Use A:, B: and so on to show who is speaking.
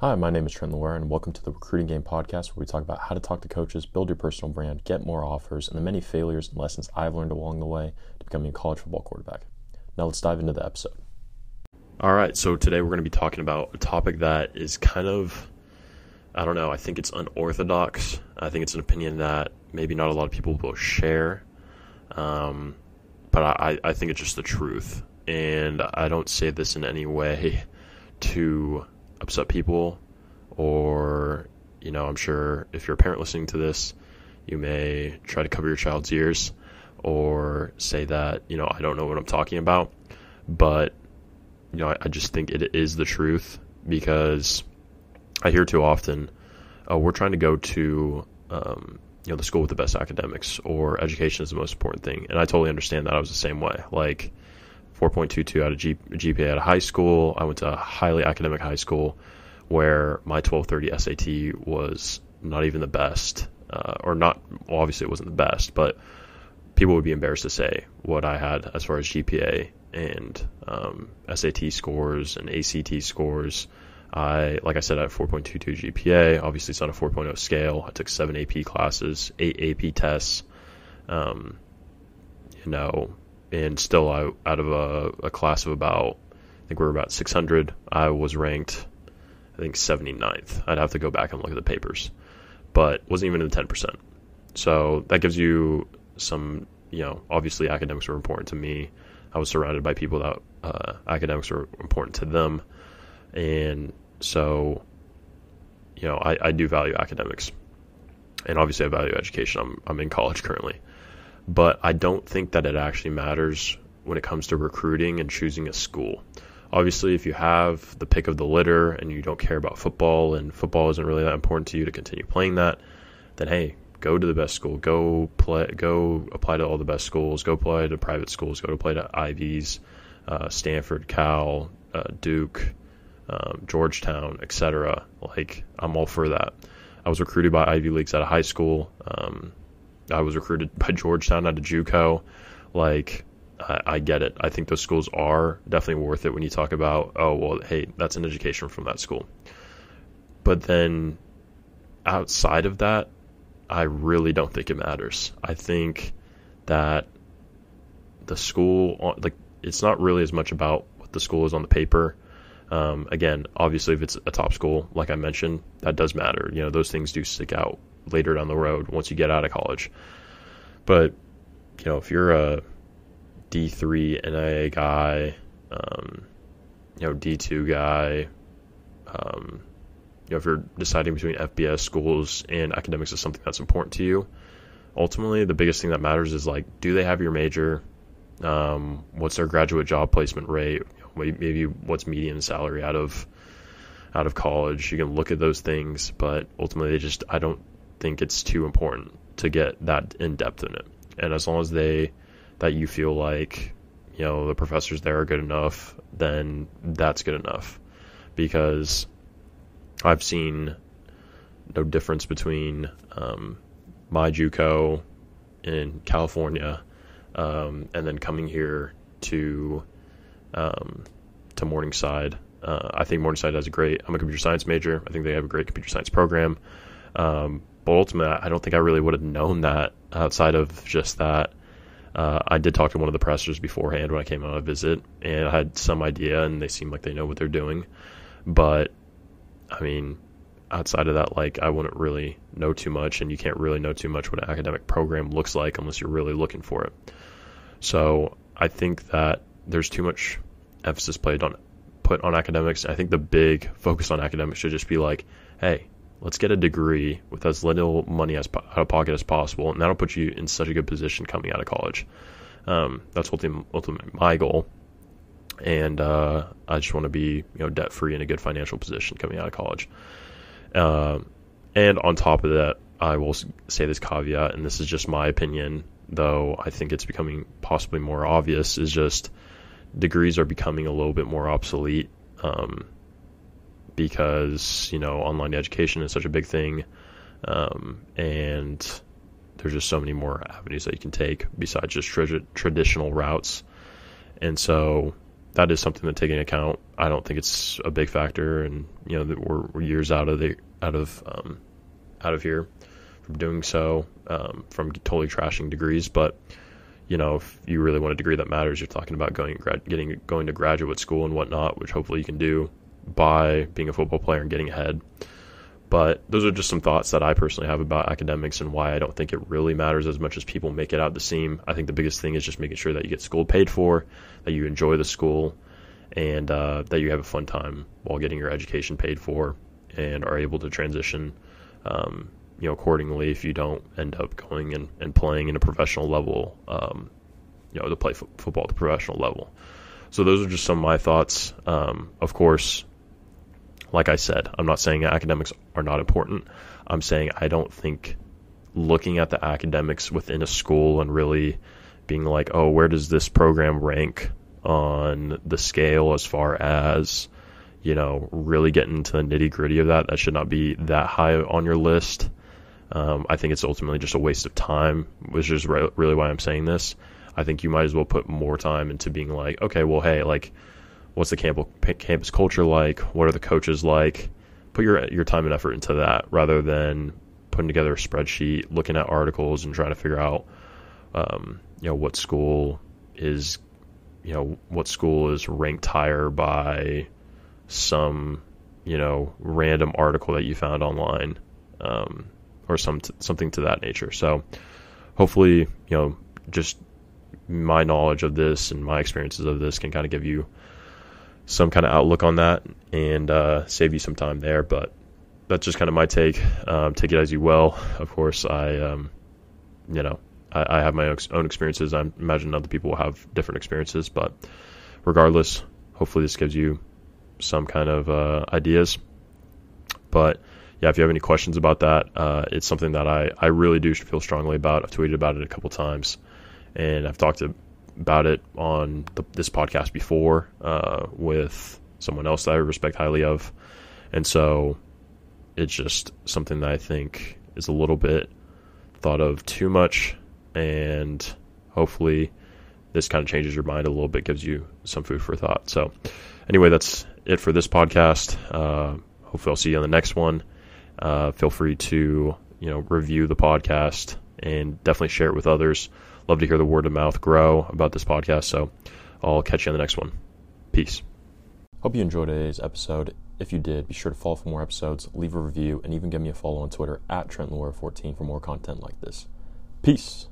A: Hi, my name is Trent Loire, and welcome to the Recruiting Game Podcast, where we talk about how to talk to coaches, build your personal brand, get more offers, and the many failures and lessons I've learned along the way to becoming a college football quarterback. Now, let's dive into the episode. All right, so today we're going to be talking about a topic that is kind of, I don't know, I think it's unorthodox. I think it's an opinion that maybe not a lot of people will share, um, but I, I think it's just the truth. And I don't say this in any way to upset people or you know i'm sure if you're a parent listening to this you may try to cover your child's ears or say that you know i don't know what i'm talking about. But you know i, I just think it is the truth because i hear too often oh we're trying to go to um, you know the school with the best academics or education is the most important thing. And i totally understand that. I was the same way. Like 4.22 out of G- GPA at a high school. I went to a highly academic high school where my 1230 SAT was not even the best, uh, or not, well, obviously it wasn't the best, but people would be embarrassed to say what I had as far as GPA and um, SAT scores and ACT scores. I, like I said, I had 4.22 GPA. Obviously, it's on a 4.0 scale. I took seven AP classes, eight AP tests. Um, you know, and still I, out of a, a class of about I think we were about 600 I was ranked I think 79th I'd have to go back and look at the papers. But wasn't even in the 10% so that gives you some you know obviously academics were important to me. I was surrounded by people that uh, academics were important to them. And so you know I, I do value academics. And obviously I value education. I'm, I'm in college currently but I don't think that it actually matters when it comes to recruiting and choosing a school. Obviously, if you have the pick of the litter and you don't care about football and football isn't really that important to you to continue playing that, then hey, go to the best school. Go play. Go apply to all the best schools. Go play to private schools. Go to play to Ivies, uh, Stanford, Cal, uh, Duke, um, Georgetown, etc. Like I'm all for that. I was recruited by Ivy Leagues out of high school. Um, I was recruited by Georgetown out of JUCO. Like, I, I, get it. I think those schools are definitely worth it when you talk about, oh, well, hey, that's an education from that school. But then outside of that, I really don't think it matters. I think that the school, like, it's not really as much about what the school is on the paper. Um, again, obviously, if it's a top school, like I mentioned, that does matter. You know, those things do stick out later down the road once you get out of college. But you know, if you're a D3 NAIA guy, um, you know, D2 guy, um, you know, if you're deciding between FBS schools and academics is something that's important to you, ultimately the biggest thing that matters is like, do they have your major? Um, what's their graduate job placement rate? Maybe what's median salary out of out of college? You can look at those things, but ultimately, they just I don't think it's too important to get that in depth in it. And as long as they that you feel like you know the professors there are good enough, then that's good enough. Because I've seen no difference between um, my JUCO in California um, and then coming here to um, to Morningside. Uh, I think Morningside has a great. I'm a computer science major. I think they have a great computer science program. Um, but ultimately, I don't think I really would have known that outside of just that. Uh, I did talk to one of the professors beforehand when I came on a visit, and I had some idea, and they seem like they know what they're doing. But I mean, outside of that, like I wouldn't really know too much, and you can't really know too much what an academic program looks like unless you're really looking for it. So I think that there's too much emphasis played on put on academics. I think the big focus on academics should just be like, hey, let's get a degree with as little money as out of pocket as possible, and that'll put you in such a good position coming out of college. Um, that's ultimately, ultimately my goal, and uh, I just want to be you know debt free in a good financial position coming out of college. Uh, and on top of that, I will say this caveat, and this is just my opinion, though I think it's becoming possibly more obvious. Is just degrees are becoming a little bit more obsolete. Um, because you know online education is such a big thing, um, and there's just so many more avenues that you can take besides just tra- traditional routes. And so, that is something to take into account. I don't think it's a big factor, and you know we're, we're years out of the out of um, out of here from doing so, um, from totally trashing degrees. But you know, if you really want a degree that matters, you're talking about going getting going to graduate school and whatnot, which hopefully you can do by being a football player and getting ahead. But those are just some thoughts that I personally have about academics and why I don't think it really matters as much as people make it out to seem. I think the biggest thing is just making sure that you get school paid for, that you enjoy the school, and uh, that you have a fun time while getting your education paid for, and are able to transition, um, you know, accordingly if you don't end up going and, and playing in a professional level, um, you know, to play f- football at the professional level. So those are just some of my thoughts. Um, of course, like I said, I'm not saying academics are not important. I'm saying I don't think looking at the academics within a school and really being like, oh, where does this program rank on the scale as far as, you know, really getting into the nitty gritty of that? That should not be that high on your list. Um, I think it's ultimately just a waste of time, which is re- really why I'm saying this. I think you might as well put more time into being like, okay, well, hey, like, what's the campus culture like? What are the coaches like? Put your your time and effort into that rather than putting together a spreadsheet, looking at articles, and trying to figure out, um, you know, what school is, you know, what school is ranked higher by some, you know, random article that you found online, um, or some t- something to that nature. So, hopefully, you know, just my knowledge of this and my experiences of this can kind of give you some kind of outlook on that and uh, save you some time there. But that's just kind of my take. Um, take it as you will. Of course, I, um, you know, I, I, have my own experiences. I imagine other people will have different experiences, but regardless, hopefully this gives you some kind of uh, ideas. But yeah, if you have any questions about that, uh, it's something that I, I really do feel strongly about. I've tweeted about it a couple times, and I've talked to about it on the, this podcast before uh, with someone else that I respect highly of, and so it's just something that I think is a little bit thought of too much, and hopefully this kind of changes your mind a little bit, gives you some food for thought. So, anyway, that's it for this podcast. Uh, hopefully, I'll see you on the next one. Uh, feel free to you know review the podcast and definitely share it with others love to hear the word of mouth grow about this podcast. So I'll catch you on the next one. Peace. Hope you enjoyed today's episode. If you did, be sure to follow for more episodes, leave a review, and even give me a follow on Twitter at TrentLaura14 for more content like this. Peace.